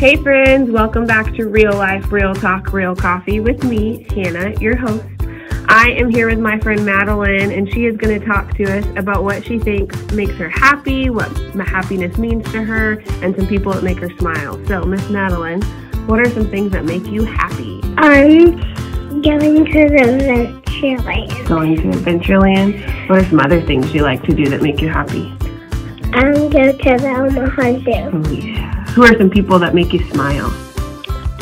Hey, friends, welcome back to Real Life, Real Talk, Real Coffee with me, Hannah, your host. I am here with my friend Madeline, and she is going to talk to us about what she thinks makes her happy, what happiness means to her, and some people that make her smile. So, Miss Madeline, what are some things that make you happy? Um, going to the Adventureland. Going to Adventureland. What are some other things you like to do that make you happy? Um, go to the Omaha Zoo. Oh, yeah. Who are some people that make you smile?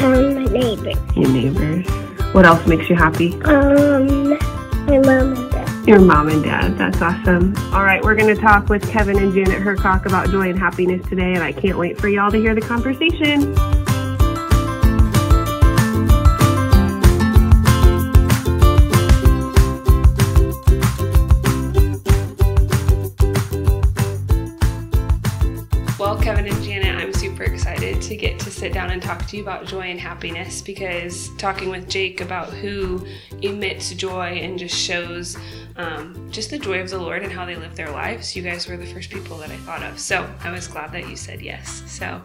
Um, my neighbors. Your neighbors. What else makes you happy? Um, my mom and dad. Your mom and dad. That's awesome. All right, we're going to talk with Kevin and Janet Hercock about joy and happiness today, and I can't wait for y'all to hear the conversation. To get to sit down and talk to you about joy and happiness because talking with Jake about who emits joy and just shows um, just the joy of the Lord and how they live their lives, you guys were the first people that I thought of. So I was glad that you said yes. So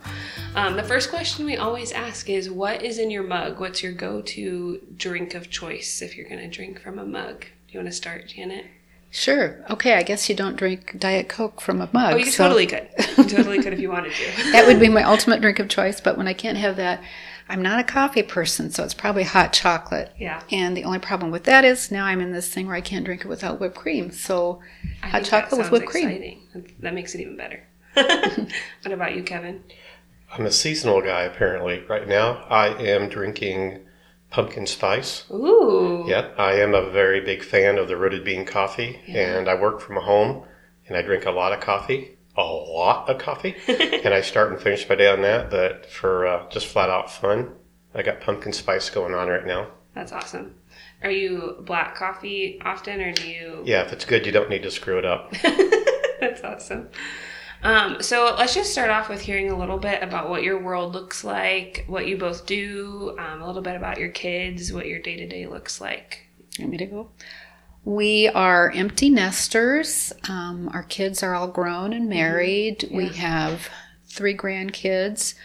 um, the first question we always ask is What is in your mug? What's your go to drink of choice if you're going to drink from a mug? Do you want to start, Janet? Sure. Okay. I guess you don't drink Diet Coke from a mug. Oh, you so totally could. You totally could if you wanted to. that would be my ultimate drink of choice. But when I can't have that, I'm not a coffee person, so it's probably hot chocolate. Yeah. And the only problem with that is now I'm in this thing where I can't drink it without whipped cream. So I hot chocolate with whipped exciting. cream. That makes it even better. what about you, Kevin? I'm a seasonal guy apparently. Right now, I am drinking pumpkin spice. Ooh. Yep, I am a very big fan of the rooted bean coffee, yeah. and I work from home, and I drink a lot of coffee, a lot of coffee, and I start and finish my day on that. But for uh, just flat out fun, I got pumpkin spice going on right now. That's awesome. Are you black coffee often, or do you? Yeah, if it's good, you don't need to screw it up. That's awesome. Um, so let's just start off with hearing a little bit about what your world looks like, what you both do, um, a little bit about your kids, what your day to day looks like. You want me to go? We are empty nesters. Um, our kids are all grown and married. Mm-hmm. Yeah. We have three grandkids.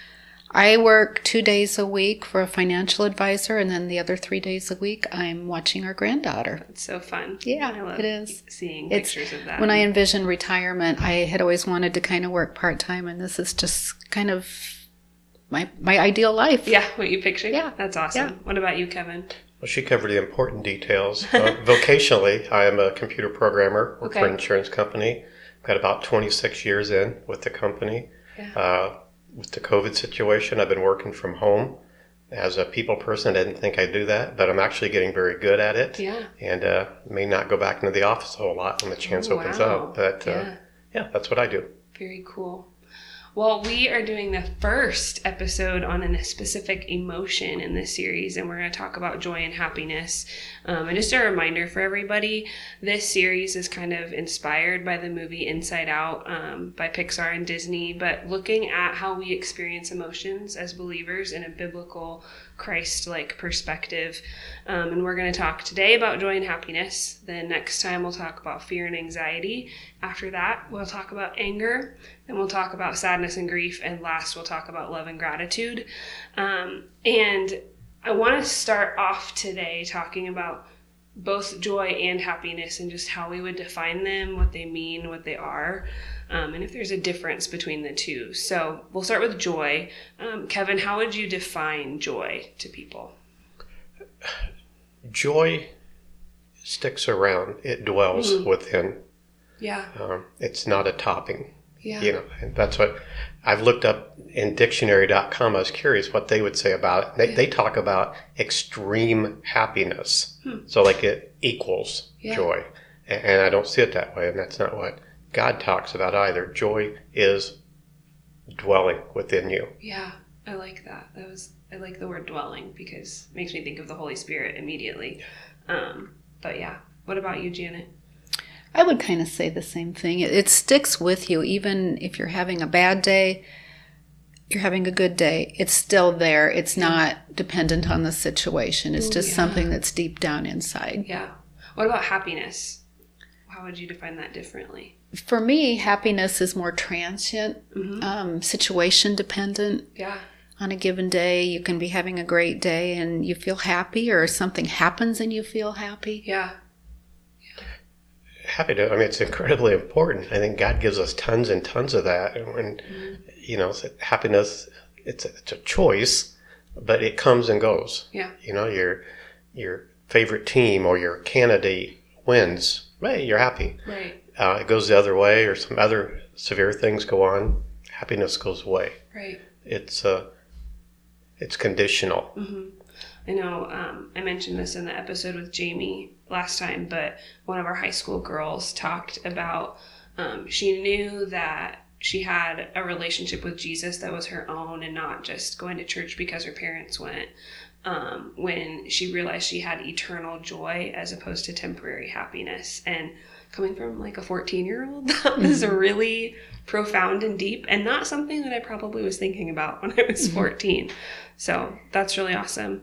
I work two days a week for a financial advisor, and then the other three days a week, I'm watching our granddaughter. It's so fun. Yeah, I love it is. Seeing it's, pictures of that. When I envisioned retirement, I had always wanted to kind of work part time, and this is just kind of my my ideal life. Yeah, what you pictured. Yeah, that's awesome. Yeah. What about you, Kevin? Well, she covered the important details. Uh, vocationally, I am a computer programmer. Work okay. for an insurance company. Got about 26 years in with the company. Yeah. Uh, with the COVID situation, I've been working from home. As a people person, I didn't think I'd do that, but I'm actually getting very good at it. Yeah. And uh, may not go back into the office a whole lot when the chance oh, opens wow. up. But uh, yeah. yeah, that's what I do. Very cool. Well, we are doing the first episode on a specific emotion in this series, and we're going to talk about joy and happiness. Um, and just a reminder for everybody this series is kind of inspired by the movie Inside Out um, by Pixar and Disney, but looking at how we experience emotions as believers in a biblical Christ like perspective. Um, and we're going to talk today about joy and happiness. Then next time we'll talk about fear and anxiety. After that, we'll talk about anger. Then we'll talk about sadness and grief. And last, we'll talk about love and gratitude. Um, and I want to start off today talking about both joy and happiness and just how we would define them, what they mean, what they are um, and if there's a difference between the two. So we'll start with joy. Um, Kevin, how would you define joy to people? Joy sticks around, it dwells mm. within. Yeah. Um, it's not a topping. Yeah. You know, and that's what I've looked up in dictionary.com. I was curious what they would say about it. They, yeah. they talk about extreme happiness. Hmm. So, like, it equals yeah. joy. And I don't see it that way. And that's not what God talks about either. Joy is dwelling within you. Yeah, I like that. That was I like the word dwelling because it makes me think of the Holy Spirit immediately. Um, but yeah, what about you, Janet? I would kind of say the same thing. It, it sticks with you even if you're having a bad day. You're having a good day. It's still there. It's not dependent on the situation. It's just yeah. something that's deep down inside. Yeah. What about happiness? How would you define that differently? For me, happiness is more transient, mm-hmm. um, situation dependent. Yeah. on a given day. You can be having a great day and you feel happy, or something happens and you feel happy. Yeah. Happy to. I mean, it's incredibly important. I think God gives us tons and tons of that, and when, you know, happiness. It's a, it's a choice, but it comes and goes. Yeah. You know, your your favorite team or your candidate wins, right? You're happy. Right. Uh, it goes the other way, or some other severe things go on. Happiness goes away. Right. It's uh, it's conditional. I know um, I mentioned this in the episode with Jamie last time, but one of our high school girls talked about um, she knew that she had a relationship with Jesus that was her own and not just going to church because her parents went. Um, when she realized she had eternal joy as opposed to temporary happiness. And coming from like a 14 year old, that was really profound and deep and not something that I probably was thinking about when I was 14. So that's really awesome.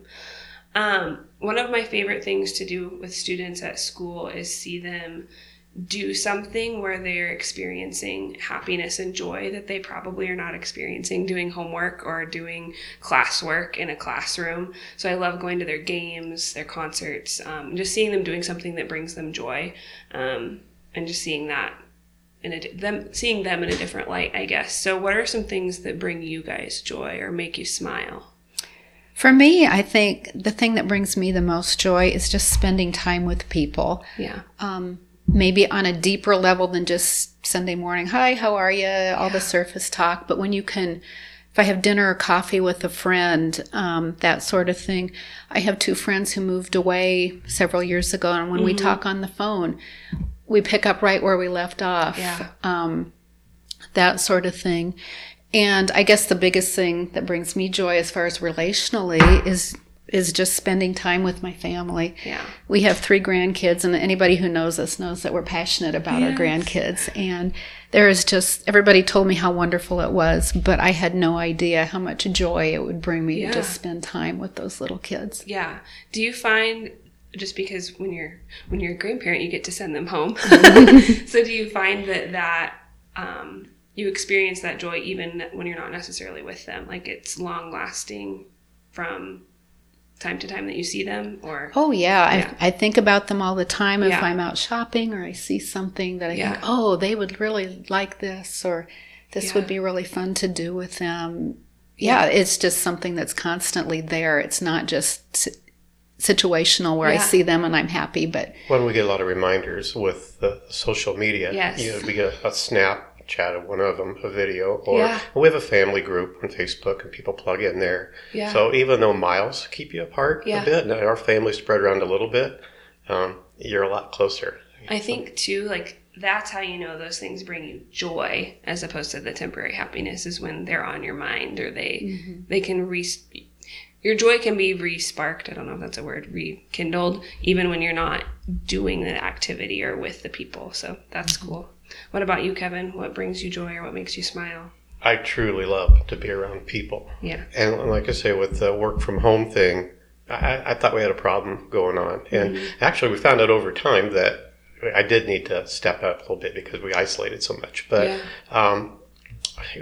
Um, one of my favorite things to do with students at school is see them do something where they're experiencing happiness and joy that they probably are not experiencing doing homework or doing classwork in a classroom. So I love going to their games, their concerts, um, just seeing them doing something that brings them joy, um, and just seeing that in a, them seeing them in a different light, I guess. So what are some things that bring you guys joy or make you smile? For me, I think the thing that brings me the most joy is just spending time with people. Yeah. um, maybe on a deeper level than just Sunday morning, hi, how are you? All the surface talk. But when you can, if I have dinner or coffee with a friend, um, that sort of thing. I have two friends who moved away several years ago, and when we talk on the phone, we pick up right where we left off. Yeah. Um, that sort of thing. And I guess the biggest thing that brings me joy as far as relationally is is just spending time with my family. Yeah. We have three grandkids, and anybody who knows us knows that we're passionate about our grandkids. And there is just everybody told me how wonderful it was, but I had no idea how much joy it would bring me Yeah. to just spend time with those little kids. Yeah. Do you find just because when you're when you're a grandparent you get to send them home. so do you find that that um, you experience that joy even when you're not necessarily with them? Like it's long lasting from time to time that you see them or Oh yeah, Yeah. I, I think about them all the time if Yeah. I'm out shopping or I see something that I Yeah. think, oh, they would really like this, or this Yeah. would be really fun to do with them. Yeah, it's just something that's constantly there. It's not just situational where I see them and I'm happy, but When we get a lot of reminders with the social media, Yes. you know, we get a, a Snapchat of one of them, a video, or Yeah. we have a family group on Facebook and people plug in there. Yeah. So even though miles keep you apart Yeah. a bit, and our family spread around a little bit, um, you're a lot closer. I think too, like that's how you know those things bring you joy, as opposed to the temporary happiness, is when they're on your mind or they they can re. Your joy can be re-sparked. I don't know if that's a word, rekindled, even when you're not doing the activity or with the people. So that's cool. What about you, Kevin? What brings you joy or what makes you smile? I truly love to be around people. Yeah. And like I say, with the work from home thing, I, I thought we had a problem going on. And Mm-hmm. actually, we found out over time that I did need to step up a little bit because we isolated so much. But Yeah. um,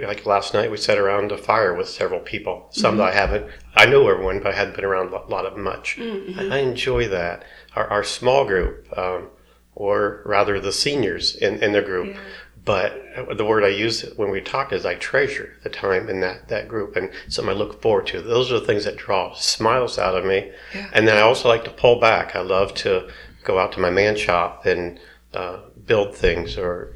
like last night, we sat around a fire with several people. Some Mm-hmm. that I haven't, I know everyone, but I hadn't been around a lot of much. Mm-hmm. I, I enjoy that. Our, our small group, um, or rather the seniors in, in the group, Yeah. but the word I use when we talk is I treasure the time in that, that group and something I look forward to. Those are the things that draw smiles out of me. Yeah. And then I also like to pull back. I love to go out to my man shop and uh, build things or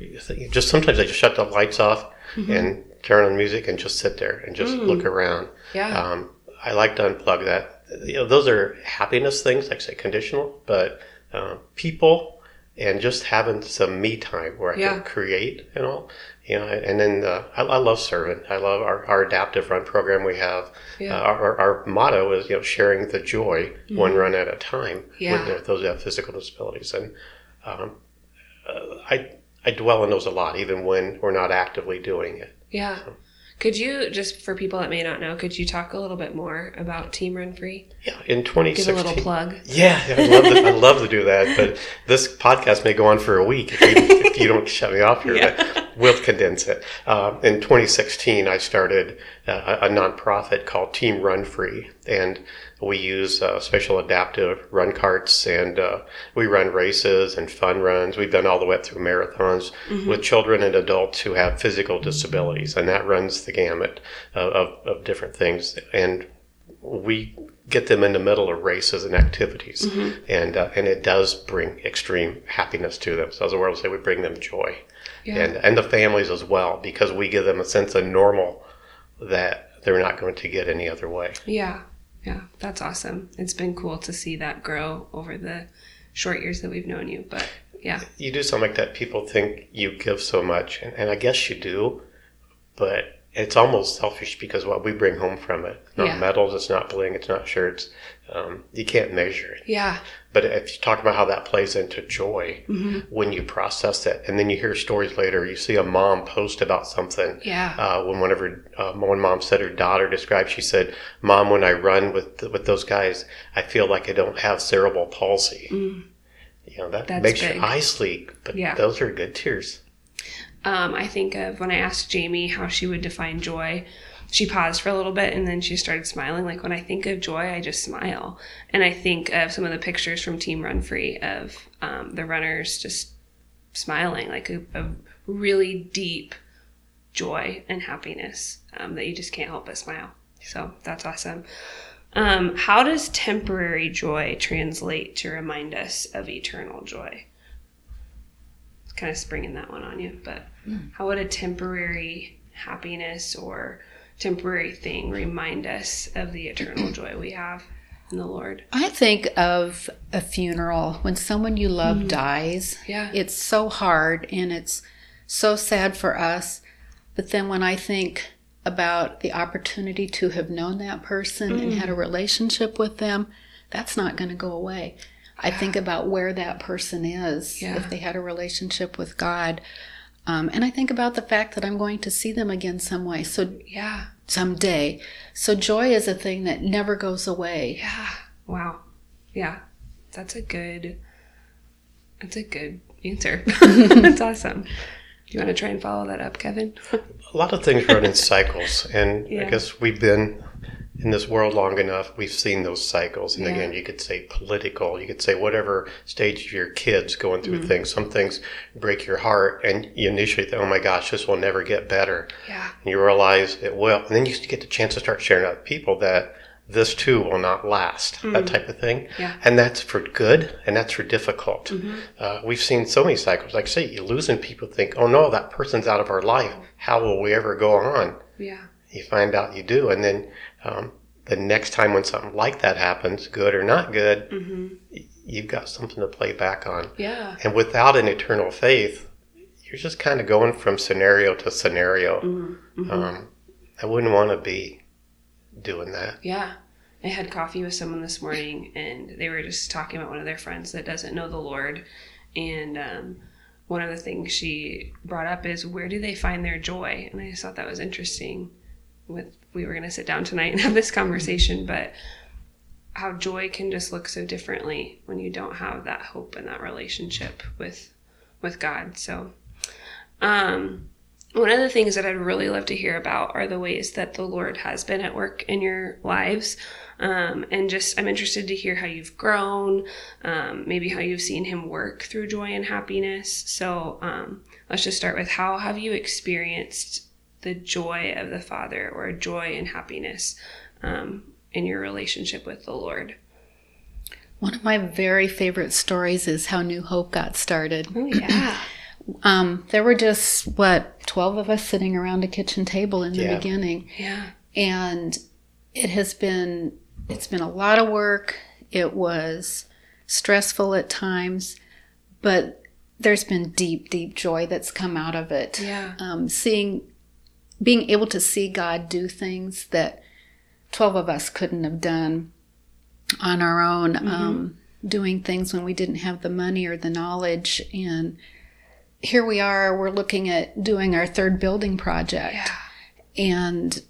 just sometimes I just shut the lights off Mm-hmm. and turn on music and just sit there and just Mm. look around. Yeah. Um, I like to unplug that. You know, those are happiness things, like I say, conditional, but uh, people and just having some me time where I Yeah. can create and all. You know, and then uh, I, I love serving. I love our, our adaptive run program we have. Yeah. Uh, our, our motto is you know sharing the joy one run at a time Mm-hmm. Yeah. with those who have physical disabilities, and um, uh, I I dwell on those a lot, even when we're not actively doing it. Yeah. Could you just for people that may not know, could you talk a little bit more about Team Run Free? Yeah, in Give 2016. a little plug. Yeah, I love to, I love to do that, but this podcast may go on for a week if you, if you don't shut me off here. Yeah. But we'll condense it. Um, in 2016, I started uh, a nonprofit called Team Run Free, and we use uh, special adaptive run carts, and uh, we run races and fun runs. We've done all the way up through marathons mm-hmm. with children and adults who have physical disabilities, and that runs the gamut of, of, of different things. And we get them in the middle of races and activities, mm-hmm. and uh, and it does bring extreme happiness to them. So as a word, say we bring them joy, yeah. and and the families as well, because we give them a sense of normal that they're not going to get any other way. Yeah, yeah, that's awesome. It's been cool to see that grow over the short years that we've known you, but yeah, you do something like that. People think you give so much, and, and I guess you do, but it's almost selfish because what we bring home from it, not yeah. medals, it's not bling, it's not shirts. Um, you can't measure it. Yeah. But if you talk about how that plays into joy mm-hmm. when you process it, and then you hear stories later, you see a mom post about something. Yeah. Uh, when whenever uh, one mom said her daughter described, she said, "Mom, when I run with with those guys, I feel like I don't have cerebral palsy." Mm. You know that That's makes big. your eyes leak, but yeah. those are good tears. Um, I think of when I asked Jamie how she would define joy. She paused for a little bit and then she started smiling. Like when I think of joy, I just smile. And I think of some of the pictures from Team Run Free of um, the runners just smiling, like a, a really deep joy and happiness um, that you just can't help but smile. So that's awesome. Um, how does temporary joy translate to remind us of eternal joy? Kind of springing that one on you, but mm. how would a temporary happiness or temporary thing remind us of the eternal joy we have in the Lord? I think of a funeral when someone you love mm. dies. Yeah. It's so hard and it's so sad for us. But then when I think about the opportunity to have known that person mm. and had a mm. relationship with them, that's not going to go away. I think about where that person is yeah. if they had a relationship with God. Um, and I think about the fact that I'm going to see them again some way. So yeah, someday. So joy is a thing that never goes away. Yeah. Wow. Yeah. That's a good. That's a good answer. that's awesome. You want to try and follow that up, Kevin? a lot of things run in cycles, and yeah. I guess we've been in this world long enough, we've seen those cycles. And yeah. again, you could say political, you could say whatever stage of your kids going through mm-hmm. things. Some things break your heart, and you initially think, oh my gosh, this will never get better. Yeah. And you realize it will. And then you get the chance to start sharing with people that this too will not last, mm-hmm. that type of thing. Yeah. And that's for good and that's for difficult. Mm-hmm. Uh, we've seen so many cycles. Like, say, you lose and people think, oh no, that person's out of our life. How will we ever go on? Yeah. You find out you do. And then um, the next time when something like that happens, good or not good, mm-hmm. you've got something to play back on. Yeah. And without an eternal faith, you're just kind of going from scenario to scenario. Mm-hmm. mm-hmm. Um, I wouldn't want to be doing that. Yeah. I had coffee with someone this morning and they were just talking about one of their friends that doesn't know the Lord. And um, one of the things she brought up is where do they find their joy? And I just thought that was interesting with we were going to sit down tonight and have this conversation, but how joy can just look so differently when you don't have that hope and that relationship with with God. So, um, one of the things that I'd really love to hear about are the ways that the Lord has been at work in your lives. Um, and just, I'm interested to hear how you've grown, um, maybe how you've seen Him work through joy and happiness. So, um, let's just start with how have you experienced the joy of the Father or joy and happiness um, in your relationship with the Lord. One of my very favorite stories is how New Hope got started. Oh, yeah. um, there were just, what, 12 of us sitting around a kitchen table in the yeah. beginning. Yeah. And it has been, it's been a lot of work. It was stressful at times, but there's been deep, deep joy that's come out of it. Yeah. Um, seeing being able to see God do things that 12 of us couldn't have done on our own, mm-hmm. um, doing things when we didn't have the money or the knowledge. And here we are, we're looking at doing our third building project. Yeah. And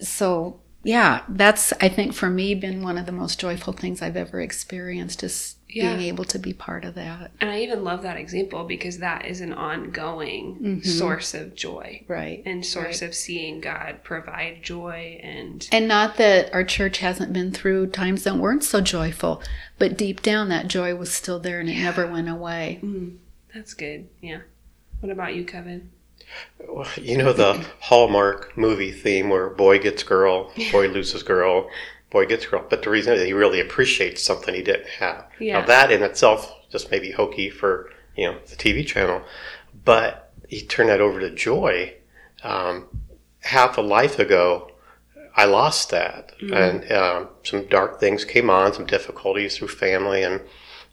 so yeah, that's I think for me been one of the most joyful things I've ever experienced is Yeah. being able to be part of that. And I even love that example because that is an ongoing mm-hmm. source of joy Right. and source of seeing God provide joy and And not that our church hasn't been through times that weren't so joyful, but deep down that joy was still there and it never went away. Mm, that's good. Yeah. What about you, Kevin? Well, You know the Hallmark movie theme where boy gets girl, boy loses girl, boy gets girl. But the reason is he really appreciates something he didn't have. Yeah. Now that in itself just may be hokey for you know the TV channel, but he turned that over to joy. Um, half a life ago, I lost that, and um, some dark things came on, some difficulties through family, and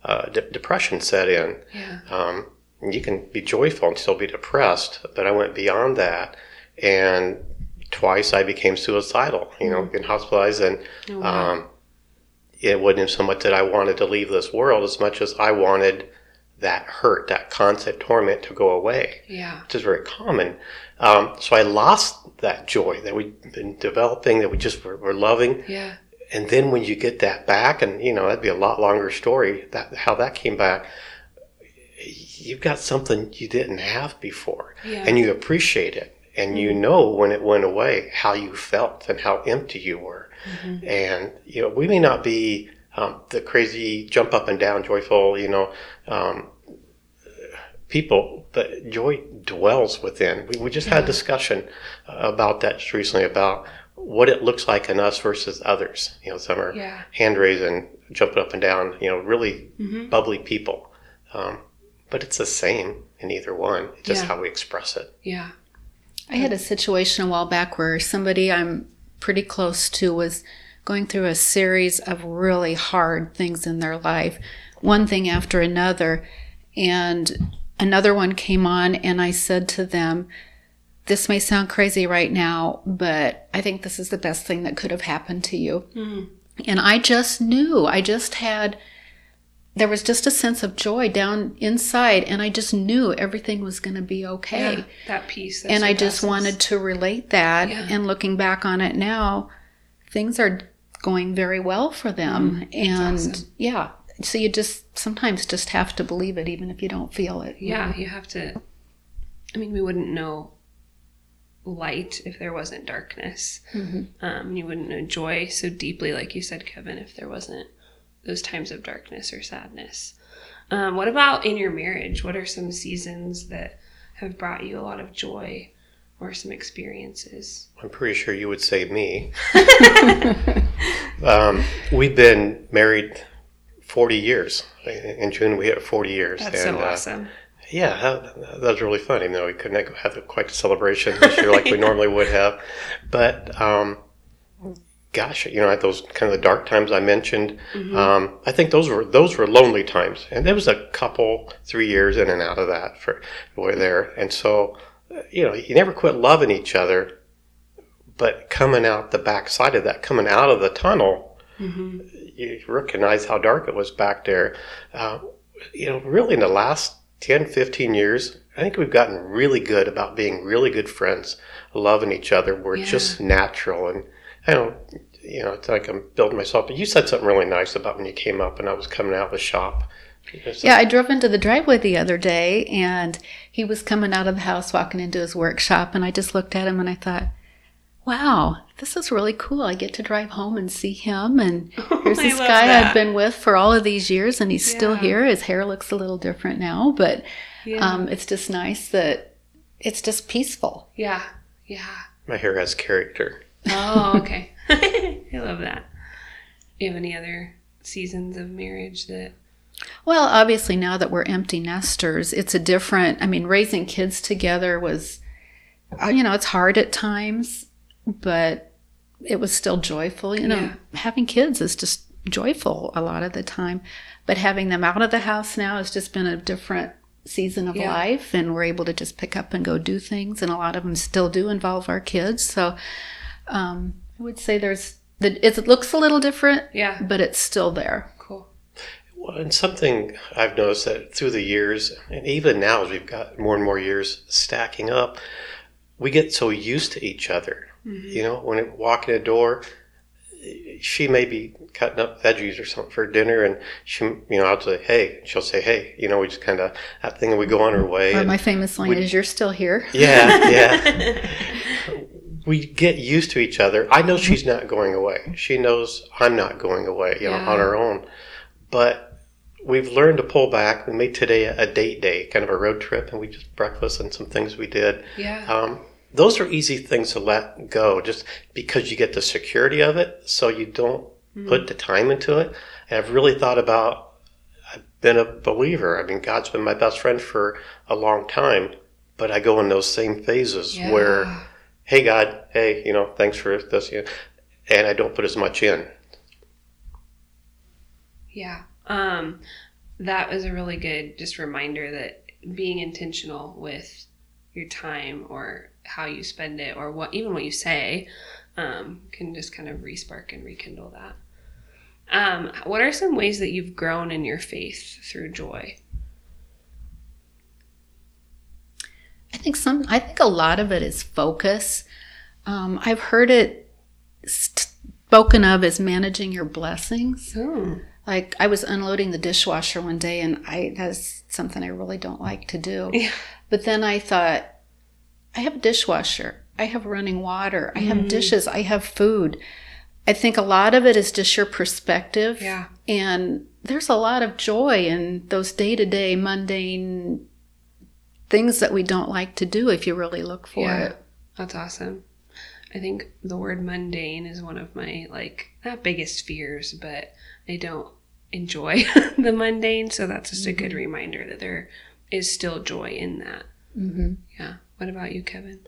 uh, de- depression set in. Yeah. Um, you can be joyful and still be depressed, but I went beyond that, and twice I became suicidal. You know, been hospitalized, and Oh, wow. um, it wasn't so much that I wanted to leave this world as much as I wanted that hurt, that constant torment to go away, yeah. which is very common. Um, so I lost that joy that we'd been developing, that we just were, were loving, Yeah. and then when you get that back, and you know that'd be a lot longer story that how that came back. You've got something you didn't have before, Yeah. and you appreciate it, and you know when it went away how you felt and how empty you were. And you know we may not be um, the crazy jump up and down joyful, you know, um, people, but joy dwells within. We, we just had a discussion about that just recently about what it looks like in us versus others. You know, some are Yeah. hand raising, jumping up and down, you know, really Mm-hmm. bubbly people. Um, but it's the same in either one, it's just Yeah. how we express it. Yeah. I had a situation a while back where somebody I'm pretty close to was going through a series of really hard things in their life, one thing after another. And another one came on, and I said to them, This may sound crazy right now, but I think this is the best thing that could have happened to you. Hmm. And I just knew, I just had there was just a sense of joy down inside and i just knew everything was going to be okay Yeah. That piece. That and I just wanted to relate that. Yeah. And looking back on it now, things are going very well for them. and Mm, awesome. yeah, so you just sometimes just have to believe it, even if you don't feel it. Yeah, you have to. I mean, we wouldn't know light if there wasn't darkness. Um, you wouldn't know joy so deeply, like you said, Kevin, if there wasn't those times of darkness or sadness. Um, what about in your marriage? What are some seasons that have brought you a lot of joy or some experiences? I'm pretty sure you would say me. um, we've been married 40 years. In June, we hit 40 years. That's so uh, awesome. Yeah, that, that was really fun, even though we couldn't have quite a celebration this year like we normally would have. But um, gosh, you know, at those kind of the dark times I mentioned, um, I think those were those were lonely times, and there was a couple, three years in and out of that for we're there, and so uh, you know, you never quit loving each other, but coming out the backside of that, coming out of the tunnel, you recognize how dark it was back there. Uh, you know, really in the last 10, 15 years, I think we've gotten really good about being really good friends, loving each other. We're Yeah. just natural. And I don't, you know, it's like I'm building myself. But you said something really nice about when you came up and I was coming out of the shop. Yeah, I drove into the driveway the other day and he was coming out of the house, walking into his workshop, and I just looked at him and I thought, wow, this is really cool. I get to drive home and see him. And here's this guy that. I've been with for all of these years, and he's still here. His hair looks a little different now, but Yeah. um, it's just nice that it's just peaceful. yeah. Yeah. My hair has character. Oh, okay. I love that. Do you have any other seasons of marriage that Well, obviously, now that we're empty nesters, it's a different. I mean, raising kids together was, uh, you know, it's hard at times, but it was still joyful. You know, Yeah. having kids is just joyful a lot of the time, but having them out of the house now has just been a different season of Yeah. life, and we're able to just pick up and go do things, and a lot of them still do involve our kids. So, um, I would say there's the it looks a little different, Yeah. but it's still there. cool. Well, and something I've noticed that through the years, and even now as we've got more and more years stacking up, we get so used to each other. You know, when it walk in a door, she may be cutting up veggies or something for dinner, and she, you know, I'll say, "Hey," she'll say, "Hey," you know, we just kind of that thing, and we go on our way. Or my famous line we- is, "You're still here." yeah, yeah. we get used to each other. I know she's not going away. She knows I'm not going away, you know, Yeah. on our own. But we've learned to pull back. We made today a date day, kind of a road trip, and we just breakfast and some things we did. Yeah. Um, those are easy things to let go, just because you get the security of it, so you don't put the time into it. And I've really thought about. I've been a believer. I mean, God's been my best friend for a long time, but I go in those same phases Yeah. where, hey God, hey, you know, thanks for this, and I don't put as much in. Yeah. Um, that was a really good just reminder that being intentional with your time or how you spend it or what even what you say um, can just kind of respark and rekindle that. Um, what are some ways that you've grown in your faith through joy? I think some. I think a lot of it is focus. Um, I've heard it st- spoken of as managing your blessings. Oh, Like I was unloading the dishwasher one day, and I that's something I really don't like to do. Yeah. But then I thought, I have a dishwasher, I have running water, I have dishes, I have food. I think a lot of it is just your perspective. Yeah. And there's a lot of joy in those day to day mundane things that we don't like to do if you really look for Yeah. it. that's awesome. I think the word mundane is one of my like not biggest fears, but I don't enjoy the mundane, so that's just a good reminder that there is still joy in that. hmm Yeah. What about you, Kevin?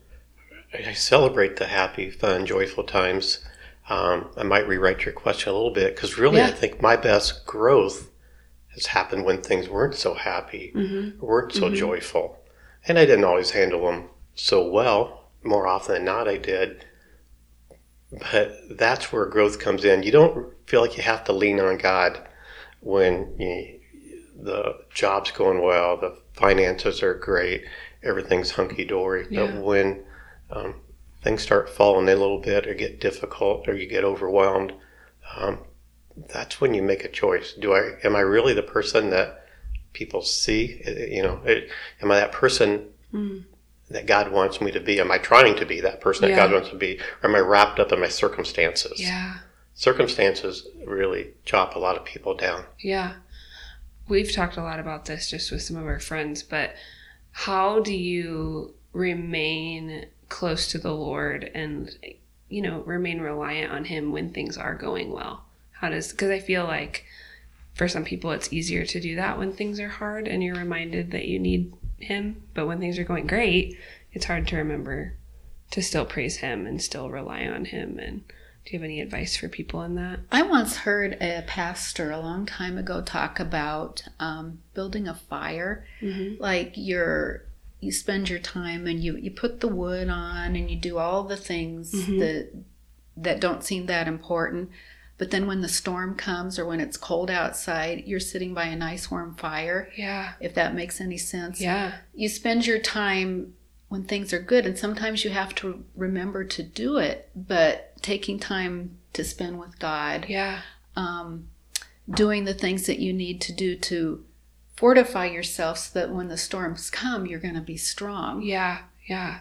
I celebrate the happy, fun, joyful times. Um, I might rewrite your question a little bit because really, I think my best growth has happened when things weren't so happy, Mm-hmm. weren't so joyful, and I didn't always handle them so well. More often than not, I did. But that's where growth comes in. You don't feel like you have to lean on God when you, the job's going well, the finances are great, everything's hunky dory. Yeah. But when um, things start falling in a little bit or get difficult or you get overwhelmed, um, that's when you make a choice. Do I am I really the person that people see? Uh, You know, am I that person that God wants me to be? Am I trying to be that person that God wants to be, or am I wrapped up in my circumstances? Yeah. Circumstances really chop a lot of people down. Yeah. We've talked a lot about this just with some of our friends, but how do you remain close to the Lord and, you know, remain reliant on Him when things are going well? How does, because I feel like for some people it's easier to do that when things are hard and you're reminded that you need Him, but when things are going great, it's hard to remember to still praise Him and still rely on Him. And do you have any advice for people in that? I once heard a pastor a long time ago talk about um, building a fire. Mm-hmm. Like you're, you spend your time and you, you put the wood on and you do all the things Mhm. that that don't seem that important. But then when the storm comes or when it's cold outside, you're sitting by a nice warm fire. Yeah. If that makes any sense. Yeah. You spend your time when things are good, and sometimes you have to remember to do it. But taking time to spend with God Yeah. um, doing the things that you need to do to fortify yourself so that when the storms come, you're going to be strong. Yeah, yeah.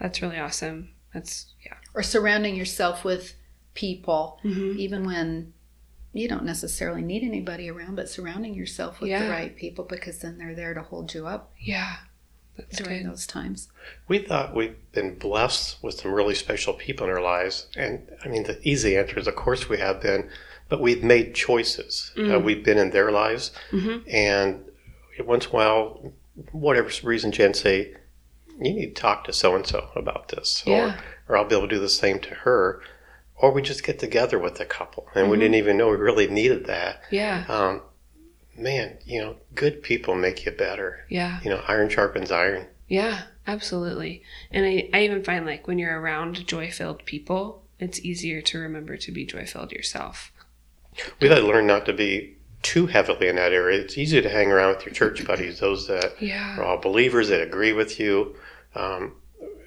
That's really awesome. That's yeah. Or surrounding yourself with people, Mm-hmm. even when you don't necessarily need anybody around, but surrounding yourself with Yeah. the right people because then they're there to hold you up Yeah. That's during good. those times. We thought we've been blessed with some really special people in our lives. And I mean, the easy answer is, of course, we have been, but we've made choices. Uh, Mm. we've been in their lives. Mhm. And once in a while, whatever reason, Jen say, you need to talk to so and so about this. Yeah. Or, or I'll be able to do the same to her. Or we just get together with a couple. And Mm-hmm. we didn't even know we really needed that. Yeah. Um, man, you know, good people make you better. Yeah. You know, iron sharpens iron. Yeah. Absolutely. And I, I even find like when you're around joy filled people, it's easier to remember to be joy filled yourself. We've had to learn not to be too heavily in that area. It's easy to hang around with your church buddies, those that Yeah. are all believers that agree with you. Um,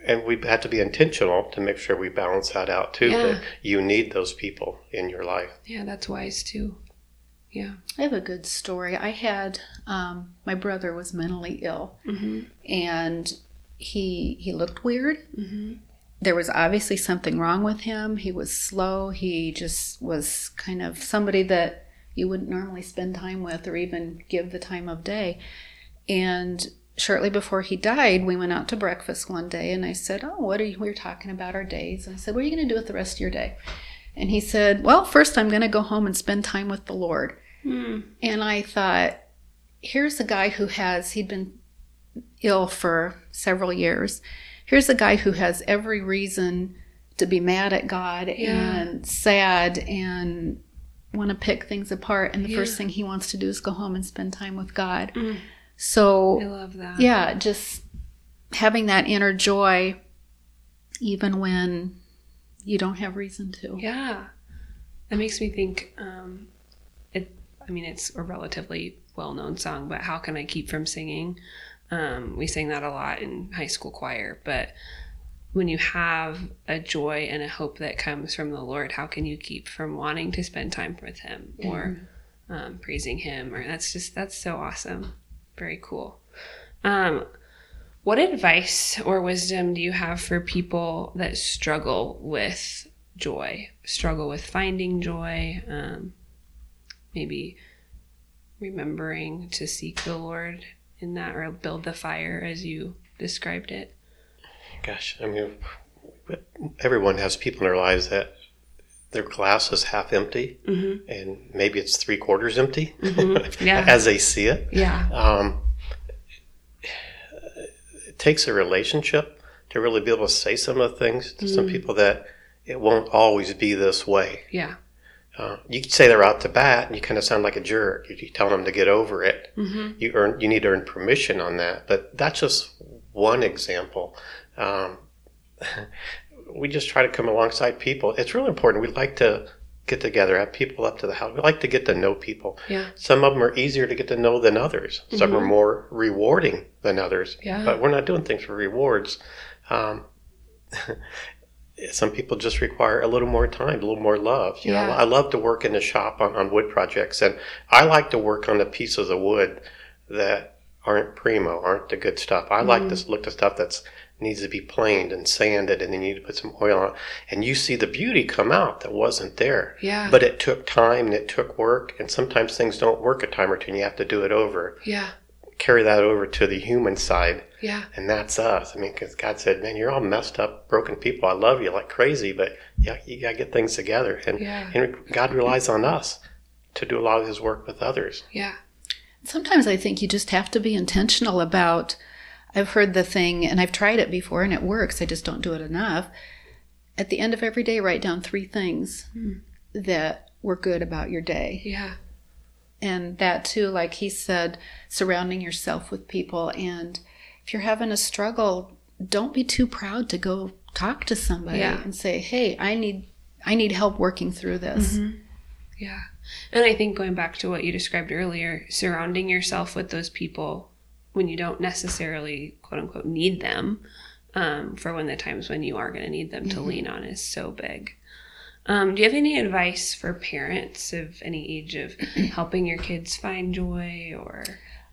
and we have to be intentional to make sure we balance that out too. Yeah. That you need those people in your life. Yeah, that's wise too. Yeah. I have a good story. I had um, my brother was mentally ill, Mm-hmm. and he he looked weird. Mm-hmm. There was obviously something wrong with him. He was slow. He just was kind of somebody that you wouldn't normally spend time with or even give the time of day. And shortly before he died, we went out to breakfast one day, and I said, "Oh, what are you?" We were talking about our days, and I said, "What are you going to do with the rest of your day?" And he said, "Well, first I'm going to go home and spend time with the Lord." Mm. And I thought, here's a guy who has, he'd been ill for several years. Here's a guy who has every reason to be mad at God Yeah. and sad and want to pick things apart. And the Yeah. first thing he wants to do is go home and spend time with God. Mm. So, I love that. yeah, just having that inner joy, even when you don't have reason to. Yeah. That makes me think um it I mean it's a relatively well-known song, but how can I keep from singing? Um we sang that a lot in high school choir, but when you have a joy and a hope that comes from the Lord, how can you keep from wanting to spend time with him or um, praising him or that's just that's so awesome. Very cool. Um what advice or wisdom do you have for people that struggle with joy, struggle with finding joy, um, maybe remembering to seek the Lord in that or build the fire as you described it? Gosh, I mean, everyone has people in their lives that their glass is half empty, Mm-hmm. and maybe it's three quarters empty Mhm. Yeah. as they see it. Yeah. Um, it takes a relationship to really be able to say some of the things to some people that it won't always be this way. Yeah. Uh, you could say they're out to bat, and you kind of sound like a jerk. You, you tell them to get over it. Mm-hmm. You earn, you need to earn permission on that. But that's just one example. Um, we just try to come alongside people. It's really important. We like to get together, have people up to the house. We like to get to know people. Yeah. Some of them are easier to get to know than others. Some are more rewarding than others. Yeah. But we're not doing things for rewards. Um, some people just require a little more time, a little more love. You know, I love to work in the shop on, on wood projects, and I like to work on the pieces of wood that aren't primo, aren't the good stuff. I like Mm. to look at stuff that's needs to be planed and sanded, and then you need to put some oil on, it. and you see the beauty come out that wasn't there. Yeah. But it took time and it took work, and sometimes things don't work a time or two, and you have to do it over. Yeah. Carry that over to the human side, Yeah. and that's us. I mean, because God said, "Man, you're all messed up, broken people. I love you like crazy, but yeah, you gotta get things together." And, Yeah. and God relies on us to do a lot of His work with others. Yeah. Sometimes I think you just have to be intentional about. I've heard the thing, and I've tried it before, and it works. I just don't do it enough. At the end of every day, write down three things hmm. that were good about your day. Yeah. And that, too, like he said, surrounding yourself with people. And if you're having a struggle, don't be too proud to go talk to somebody Yeah. and say, hey, I need. I need help working through this. Mm-hmm. Yeah. And I think going back to what you described earlier, surrounding yourself with those people when you don't necessarily quote unquote need them um, for when the times when you are going to need them to lean on is so big. Um, do you have any advice for parents of any age of helping your kids find joy or?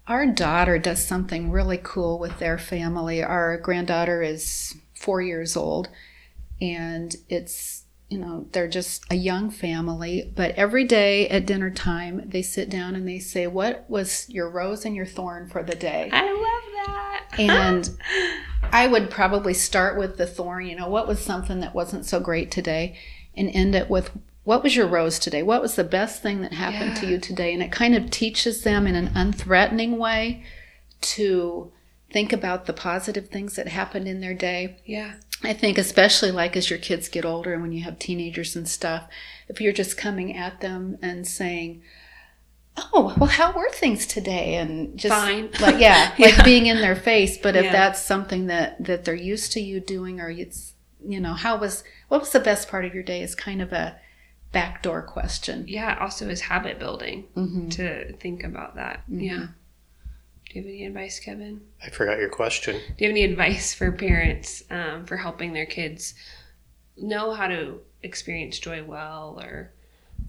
Our daughter does something really cool with their family. Our granddaughter is four years old, and it's, you know, they're just a young family. But every day at dinner time, they sit down and they say, What was your rose and your thorn for the day? I love that. And I would probably start with the thorn, you know, what was something that wasn't so great today, and end it with what was your rose today? What was the best thing that happened to you today? And it kind of teaches them in an unthreatening way to think about the positive things that happened in their day. yeah. I think, especially like as your kids get older and when you have teenagers and stuff, if you're just coming at them and saying, Oh, well, how were things today? And just Fine. like, yeah, like Yeah. being in their face. But if Yeah. that's something that, that they're used to you doing, or it's, you know, how was, what was the best part of your day is kind of a backdoor question. Yeah. Also is habit building Mm-hmm. to think about that. Yeah. Do you have any advice, Kevin? I forgot your question. Do you have any advice for parents um, for helping their kids know how to experience joy well or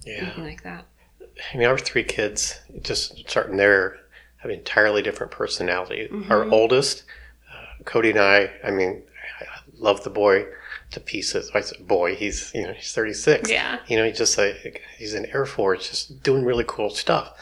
Yeah. anything like that? I mean, our three kids, just starting there, have entirely different personality. Our oldest, uh, Cody and I, I mean, I love the boy to pieces. I said, boy, he's, you know, he's 36. Yeah. You know, he's just a, he's in Air Force, just doing really cool stuff.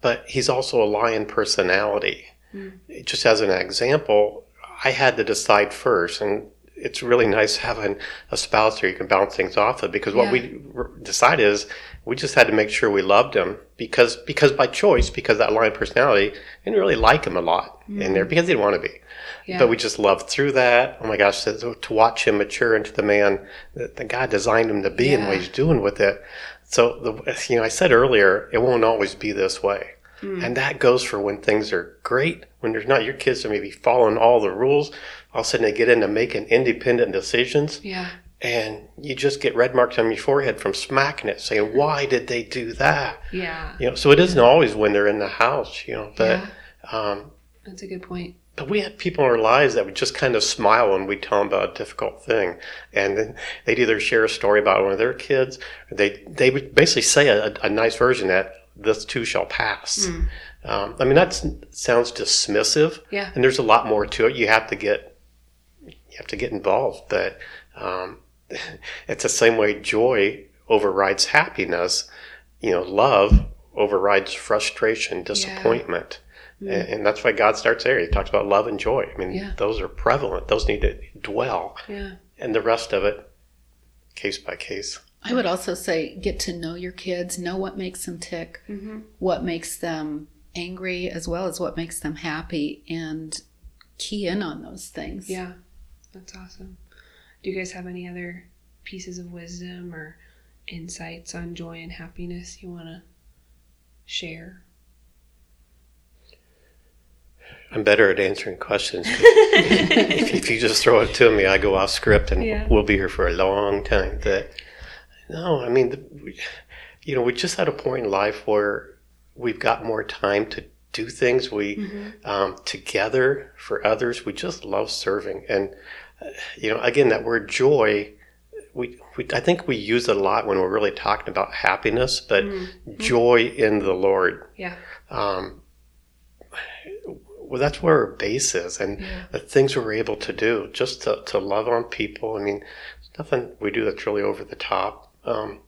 But he's also a lion personality. Hmm. Just as an example, I had to decide first, and it's really nice having a spouse where you can bounce things off of because what Yeah. we decided is we just had to make sure we loved him because because by choice because that lion personality didn't really like him a lot in there hmm. because he didn't want to be Yeah. but we just loved through that oh my gosh to, to watch him mature into the man that, that God designed him to be and what he's doing with it so the you know I said earlier it won't always be this way and that goes for when things are great when there's not your kids are maybe following all the rules all of a sudden they get into making independent decisions yeah. and you just get red marks on your forehead from smacking it, saying, "Why did they do that?" Yeah. You know, so it isn't always when they're in the house, you know. But um, That's a good point. But we have people in our lives that would just kind of smile when we tell them about a difficult thing, and then they'd either share a story about one of their kids, or they they would basically say a, a nice version that this too shall pass. Um, I mean, that sounds dismissive, Yeah. and there's a lot more to it. You have to get you have to get involved, but um, it's the same way joy overrides happiness. You know, love overrides frustration, disappointment. Hmm. And, and that's why God starts there. He talks about love and joy. I mean, Yeah. those are prevalent. Those need to dwell. Yeah. And the rest of it, case by case. I would also say get to know your kids, know what makes them tick, mm-hmm. what makes them angry, as well as what makes them happy, and key in on those things. Yeah. That's awesome. Do you guys have any other pieces of wisdom or insights on joy and happiness you want to share? I'm better at answering questions. if, if you just throw it to me, I go off script, and Yeah. we'll be here for a long time. That no, I mean, the, you know, we just at a point in life where we've got more time to do things. We um, together for others. We just love serving, and uh, you know, again, that word joy. We, we, I think we use it a lot when we're really talking about happiness, but joy in the Lord Yeah. um, well, that's where our base is, and the things we're able to do, just to, to love on people. I mean, nothing we do that's really over the top. Um,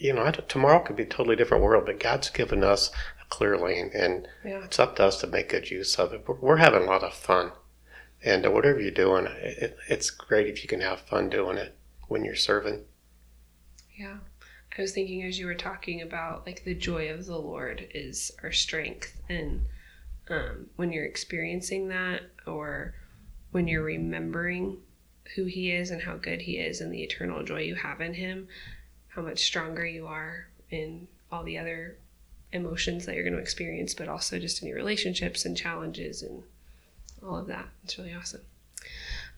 you know, I tomorrow could be a totally different world, but God's given us a clear lane, and Yeah. it's up to us to make good use of it. We're, we're having a lot of fun, and uh, whatever you're doing, it, it's great if you can have fun doing it when you're serving. Yeah. I was thinking as you were talking about like the joy of the Lord is our strength and um, when you're experiencing that or when you're remembering who he is and how good he is and the eternal joy you have in him, how much stronger you are in all the other emotions that you're going to experience, but also just in your relationships and challenges and all of that. It's really awesome.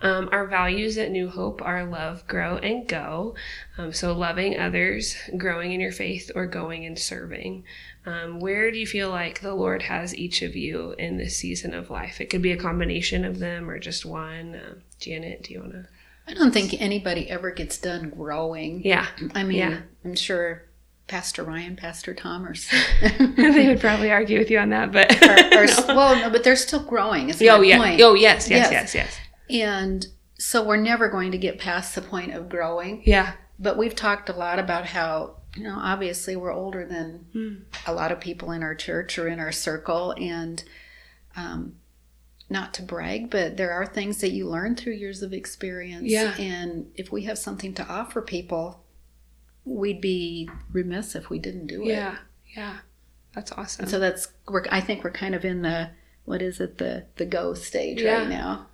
Um, our values at New Hope are love, grow, and go. Um, so, loving others, growing in your faith, or going and serving. Um, where do you feel like the Lord has each of you in this season of life? It could be a combination of them or just one. Um, Janet, do you want to? I don't think anybody ever gets done growing. Yeah, I mean, Yeah. I'm sure Pastor Ryan, Pastor Tom, are, they would probably argue with you on that, but are, are well, no, but they're still growing. Is oh yeah, point. oh yes, yes, Yes. yes, yes, And so we're never going to get past the point of growing. yeah, But we've talked a lot about how, you know, obviously we're older than Hmm. a lot of people in our church or in our circle. And um, not to brag, but there are things that you learn through years of experience. Yeah. And if we have something to offer people, we'd be remiss if we didn't do it. yeah, yeah. That's awesome. And so that's, we're, I think we're kind of in the, what is it, the, the go stage Yeah. right now.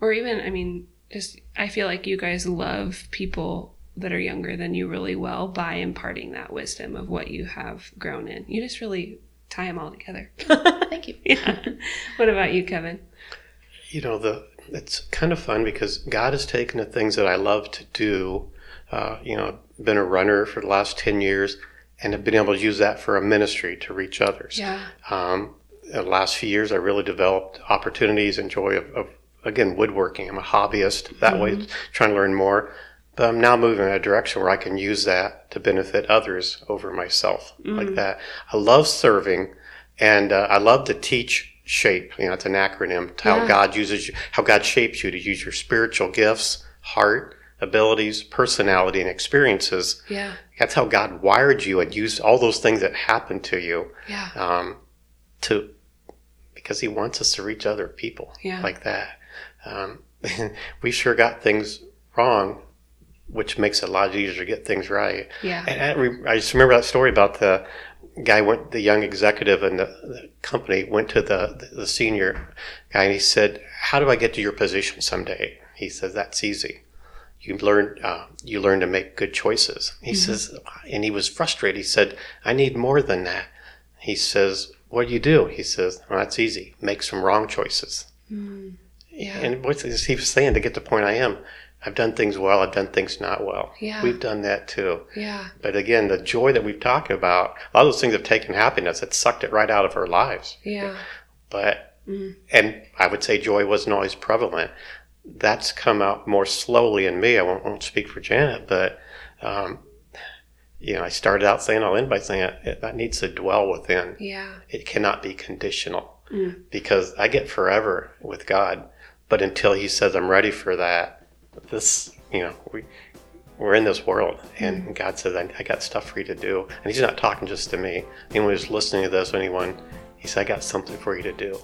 or even i mean just i feel like you guys love people that are younger than you really well by imparting that wisdom of what you have grown in you just really tie them all together Thank you. yeah what about you kevin you know the it's kind of fun because God has taken the things that I love to do. Uh, you know, been a runner for the last ten years, and have been able to use that for a ministry to reach others. yeah Um, the last few years, I really developed opportunities and joy of, of again woodworking. I'm a hobbyist that way, trying to learn more. But I'm now moving in a direction where I can use that to benefit others over myself, like that. I love serving, and uh, I love to teach shape. You know, it's an acronym. to How Yeah. God uses you, how God shapes you to use your spiritual gifts, heart, abilities, personality, and experiences. Yeah. That's how God wired you and used all those things that happened to you Yeah. um, to because He wants us to reach other people Yeah. like that. Um, we sure got things wrong, which makes it a lot easier to get things right. Yeah. And I, re- I just remember that story about the guy went, the young executive in the, the company went to the, the the senior guy and he said, "How do I get to your position someday?" He says, "That's easy." You learn, uh, you learn to make good choices. He says, and he was frustrated. He said, "I need more than that." He says, "What do you do?" He says, well, "That's easy. Make some wrong choices." Yeah. And what he was saying to get to the point I am, I've done things well. I've done things not well. Yeah. We've done that too. Yeah. But again, the joy that we've talked about, a lot of those things have taken happiness. It sucked it right out of our lives. Yeah. But, and I would say joy wasn't always prevalent. That's come out more slowly in me. I won't, won't speak for Janet, but, um, you know, I started out saying, I'll end by saying it, it, that needs to dwell within. Yeah. It cannot be conditional because I get forever with God. But until He says I'm ready for that, this, you know, we, we're in this world, and mm-hmm. God says, I, I got stuff for you to do. And He's not talking just to me. Anyone who's listening to this, anyone, He said, I got something for you to do.